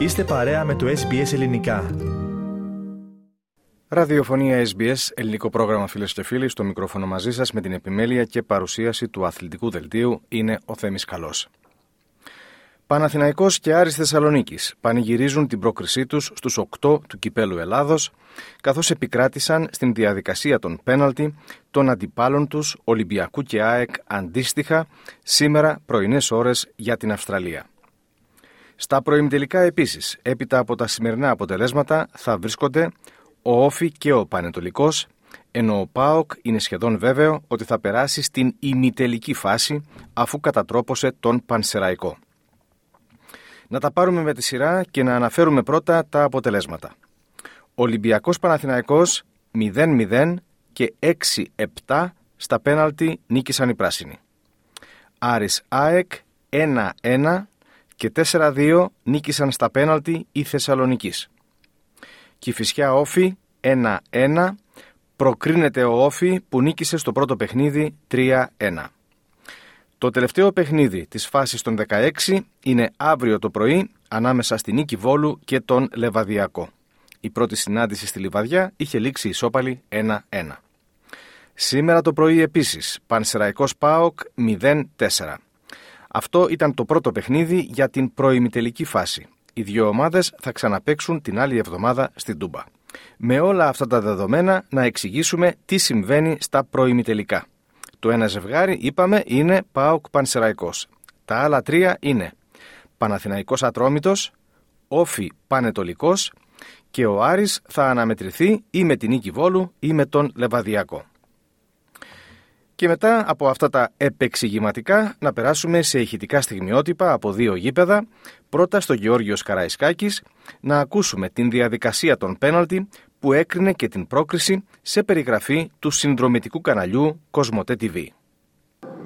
Είστε παρέα με το SBS Ελληνικά. Ραδιοφωνία SBS, ελληνικό πρόγραμμα φίλες και φίλοι, στο μικρόφωνο μαζί σας με την επιμέλεια και παρουσίαση του αθλητικού δελτίου είναι ο Θέμης Καλός. Παναθηναϊκός και Άρης Θεσσαλονίκης πανηγυρίζουν την πρόκρισή τους στους 8 του κυπέλου Ελλάδος, καθώς επικράτησαν στην διαδικασία των πέναλτι των αντιπάλων τους Ολυμπιακού και ΑΕΚ αντίστοιχα σήμερα πρωινές ώρες για την Αυστραλία. Στα προημιτελικά επίσης, έπειτα από τα σημερινά αποτελέσματα, θα βρίσκονται ο Όφη και ο Πανετολικός, ενώ ο ΠΑΟΚ είναι σχεδόν βέβαιο ότι θα περάσει στην ημιτελική φάση αφού κατατρόπωσε τον Πανσεραϊκό. Να τα πάρουμε με τη σειρά και να αναφέρουμε πρώτα τα αποτελέσματα. Ολυμπιακός Παναθηναϊκός 0-0 και 6-7 στα πέναλτι νίκησαν οι πράσινοι. Άρης ΑΕΚ 1-1 και 4-2 νίκησαν στα πέναλτι οι Θεσσαλονικής. Κηφισιά Όφη 1-1 προκρίνεται ο Όφη που νίκησε στο πρώτο παιχνίδι 3-1. Το τελευταίο παιχνίδι της φάσης των 16 είναι αύριο το πρωί ανάμεσα στη Νίκη Βόλου και τον Λεβαδιακό. Η πρώτη συνάντηση στη Λιβαδιά είχε λήξει ισόπαλη 1-1. Σήμερα το πρωί επίσης, Πανσεραϊκός ΠΑΟΚ 0-4. Αυτό ήταν το πρώτο παιχνίδι για την προημιτελική φάση. Οι δύο ομάδες θα ξαναπέξουν την άλλη εβδομάδα στην Τούμπα. Με όλα αυτά τα δεδομένα να εξηγήσουμε τι συμβαίνει στα προημιτελικά. Το ένα ζευγάρι, είπαμε, είναι ΠΑΟΚ Πανσεραϊκός. Τα άλλα τρία είναι Παναθηναϊκός Ατρόμητος, Όφι Πανετολικός και ο Άρης θα αναμετρηθεί ή με την Νίκη Βόλου ή με τον Λεβαδιακό. Και μετά από αυτά τα επεξηγηματικά να περάσουμε σε ηχητικά στιγμιότυπα από δύο γήπεδα, πρώτα στο Γεώργιος Καραϊσκάκης, να ακούσουμε την διαδικασία των πέναλτι που έκρινε και την πρόκριση σε περιγραφή του συνδρομητικού καναλιού Κοσμοτέ TV.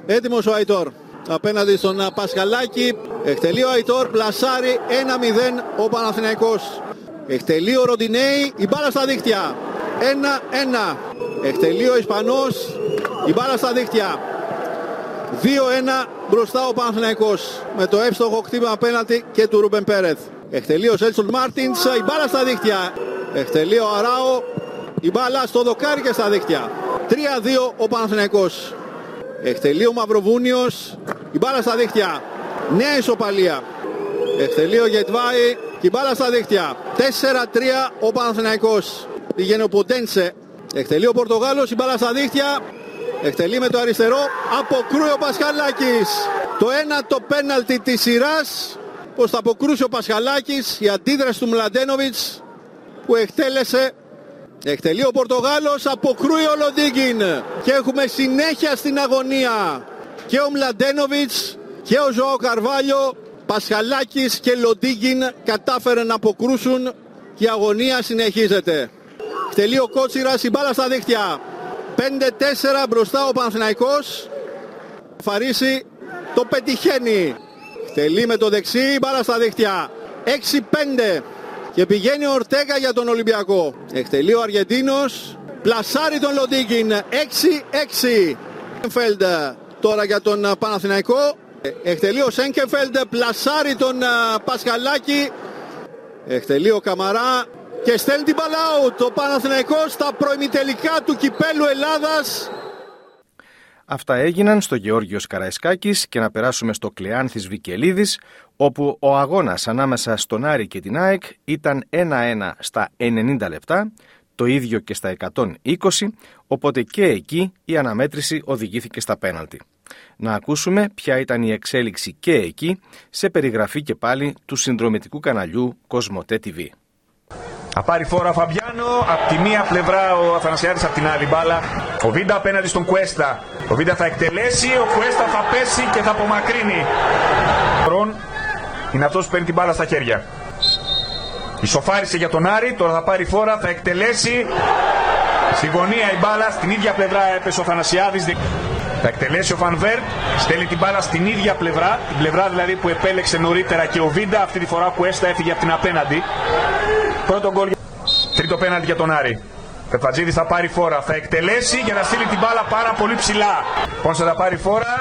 Έτοιμος ο Αϊτόρ απέναντι στον Πασχαλάκη. Εκτελεί ο Αϊτόρ, πλασάρει 1-0 ο Παναθηναϊκός. Εκτελεί ο Ροντινέι, η μπάλα στα δίκτυα. 1-1. Εκτελεί ο Ισπανός, η μπάλα στα δίκτυα. 2-1 μπροστά ο Παναθηναϊκός με το εύστοχο χτύπημα απέναντι και του Ρούμπεν Πέρεθ. Εκτελεί ο Ζέλσον Μάρτινς, η μπάλα στα δίκτυα. Εκτελεί ο Αράο, η μπάλα στο δοκάρι και στα δίκτυα. 3-2 ο Παναθηναϊκός. Εκτελεί ο Μαυροβούνιος, η μπάλα στα δίκτυα. Νέα ισοπαλία. Εκτελεί ο Γετβάη και η μπάλα στα δίκτυα. 4-3 ο Παναθηναϊκός. Πήγαινε ο Ποντένσε. Εκτελεί ο Πορτογάλος, η μπάλα στα δίκτυα. Εκτελεί με το αριστερό. Αποκρούει ο Πασχαλάκης. Το ένα το πέναλτι της σειράς. Πως θα αποκρούσει ο Πασχαλάκης. Η αντίδραση του Μλαντένοβιτς που εκτέλεσε. Εκτελεί ο Πορτογάλος. Αποκρούει ο Λοντίγκιν. Και έχουμε συνέχεια στην αγωνία. Και ο Μλαντένοβιτς και ο Ζωό Καρβάλιο. Πασχαλάκης και Λοντίγκιν κατάφεραν να αποκρούσουν και η αγωνία συνεχίζεται. Εκτελεί ο Κότσιρας η μπάλα στα δίχτυα. 5-4 μπροστά ο Παναθηναϊκός. Φαρίσει το πετυχαίνει. Τελεί με το δεξί, μπάλα στα δίχτυα. 6-5 και πηγαίνει ο Ορτέγα για τον Ολυμπιακό. Εκτελεί ο Αργεντίνος. Πλασάρει τον Λοντίγκιν. 6-6. Σένκεφελντ τώρα για τον Παναθηναϊκό. Εκτελεί ο Σένκεφελντ. Πλασάρει τον Πασχαλάκη. Εκτελεί ο Καμαρά και στέλνει την μπαλάου το Παναθηναϊκός στα προημιτελικά του Κυπέλου Ελλάδας. Αυτά έγιναν στο Γεώργιος Καραϊσκάκης και να περάσουμε στο Κλεάνθης Βικελίδης όπου ο αγώνας ανάμεσα στον Άρη και την ΑΕΚ ήταν 1-1 στα 90 λεπτά το ίδιο και στα 120, οπότε και εκεί η αναμέτρηση οδηγήθηκε στα πέναλτι. Να ακούσουμε ποια ήταν η εξέλιξη και εκεί σε περιγραφή και πάλι του συνδρομητικού καναλιού Κοσμοτέ TV. Θα πάρει φόρα ο Φαμπιάνο, από τη μία πλευρά ο Αθανασιάδης, από την άλλη μπάλα. Ο Βίντα απέναντι στον Κουέστα. Ο Βίντα θα εκτελέσει, ο Κουέστα θα πέσει και θα απομακρύνει. Ρον είναι αυτός που παίρνει την μπάλα στα χέρια. Ισοφάρισε για τον Άρη, τώρα θα πάρει φόρα, θα εκτελέσει. Στη γωνία η μπάλα, στην ίδια πλευρά έπεσε ο Θανασιάδης. Θα εκτελέσει ο Φανβέρτ, στέλνει την μπάλα στην ίδια πλευρά, την πλευρά δηλαδή που επέλεξε νωρίτερα και ο Βίντα, αυτή τη φορά που έστα έφυγε από την απέναντι. Πρώτο γκολ, τρίτο πέναντι για τον Άρη. Πετφατζίδη θα πάρει φόρα, θα εκτελέσει για να στείλει την μπάλα πάρα πολύ ψηλά. Πόνσε θα πάρει φόρα,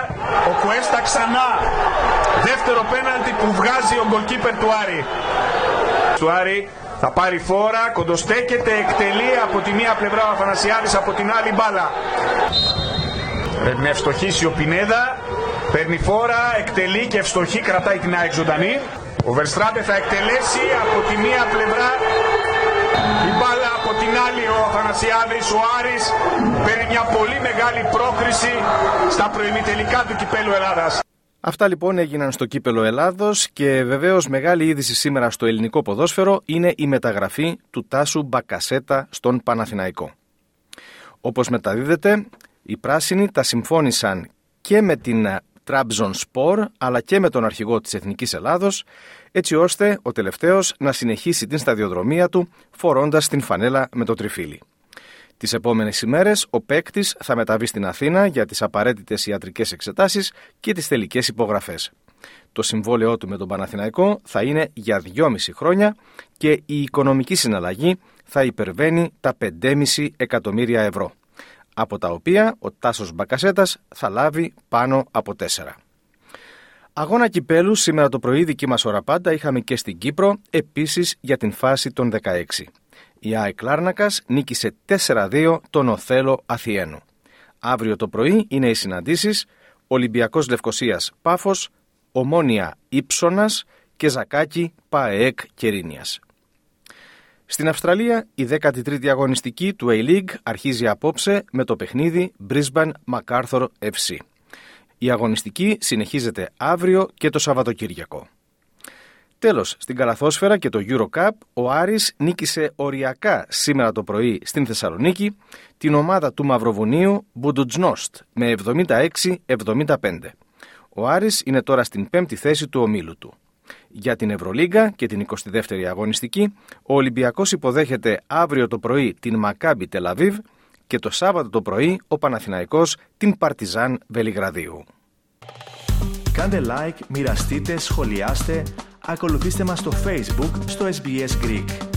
ο Κουέστα ξανά. Δεύτερο πέναλτι που βγάζει ο γκολκίπερ του Άρη. του Άρη. Θα πάρει φόρα, κοντοστέκεται, εκτελεί από τη μία πλευρά ο Αθανασιάδης, από την άλλη μπάλα. Πρέπει να ευστοχήσει ο Πινέδα. Παίρνει φόρα, εκτελεί και ευστοχή, κρατάει την ΑΕΚ ζωντανή. Ο Βερστράντε θα εκτελέσει από τη μία πλευρά η μπάλα από την άλλη ο Αθανασιάδης, ο Άρης παίρνει μια πολύ μεγάλη πρόκριση στα προημιτελικά του Κυπέλου Ελλάδας. Αυτά λοιπόν έγιναν στο κύπελο Ελλάδος και βεβαίως μεγάλη είδηση σήμερα στο ελληνικό ποδόσφαιρο είναι η μεταγραφή του Τάσου Μπακασέτα στον Παναθηναϊκό. Όπως μεταδίδεται, οι πράσινοι τα συμφώνησαν και με την Τραμπζον Σπορ αλλά και με τον αρχηγό της Εθνικής Ελλάδος έτσι ώστε ο τελευταίος να συνεχίσει την σταδιοδρομία του φορώντας την φανέλα με το τριφύλι. Τις επόμενες ημέρες ο παίκτης θα μεταβεί στην Αθήνα για τις απαραίτητες ιατρικές εξετάσεις και τις τελικές υπογραφές. Το συμβόλαιό του με τον Παναθηναϊκό θα είναι για 2,5 χρόνια και η οικονομική συναλλαγή θα υπερβαίνει τα 5,5 εκατομμύρια ευρώ, από τα οποία ο Τάσος Μπακασέτας θα λάβει πάνω από 4. Αγώνα κυπέλου σήμερα το πρωί δική μας ώρα πάντα είχαμε και στην Κύπρο, επίσης για την φάση των 16 η ΑΕΚ Λάρνακας νίκησε 4-2 τον Οθέλο Αθιένου. Αύριο το πρωί είναι οι συναντήσεις Ολυμπιακός Λευκοσίας Πάφος, Ομόνια Ήψονας και Ζακάκι Παεκ Κερίνιας. Στην Αυστραλία η 13η αγωνιστική του A-League αρχίζει απόψε με το παιχνίδι Brisbane MacArthur FC. Η αγωνιστική συνεχίζεται αύριο και το Σαββατοκύριακο. Τέλος, στην Καλαθόσφαιρα και το Eurocup, ο Άρης νίκησε οριακά σήμερα το πρωί στην Θεσσαλονίκη την ομάδα του Μαυροβουνίου Μπουντουτζνόστ με 76-75. Ο Άρης είναι τώρα στην πέμπτη θέση του ομίλου του. Για την Ευρωλίγκα και την 22η αγωνιστική, ο Ολυμπιακός υποδέχεται αύριο το πρωί την Μακάμπι Τελαβίβ και το Σάββατο το πρωί ο Παναθηναϊκός την Παρτιζάν Βελιγραδίου. Κάντε like, μοιραστείτε, σχολιάστε, Ακολουθήστε μας στο Facebook στο SBS Greek.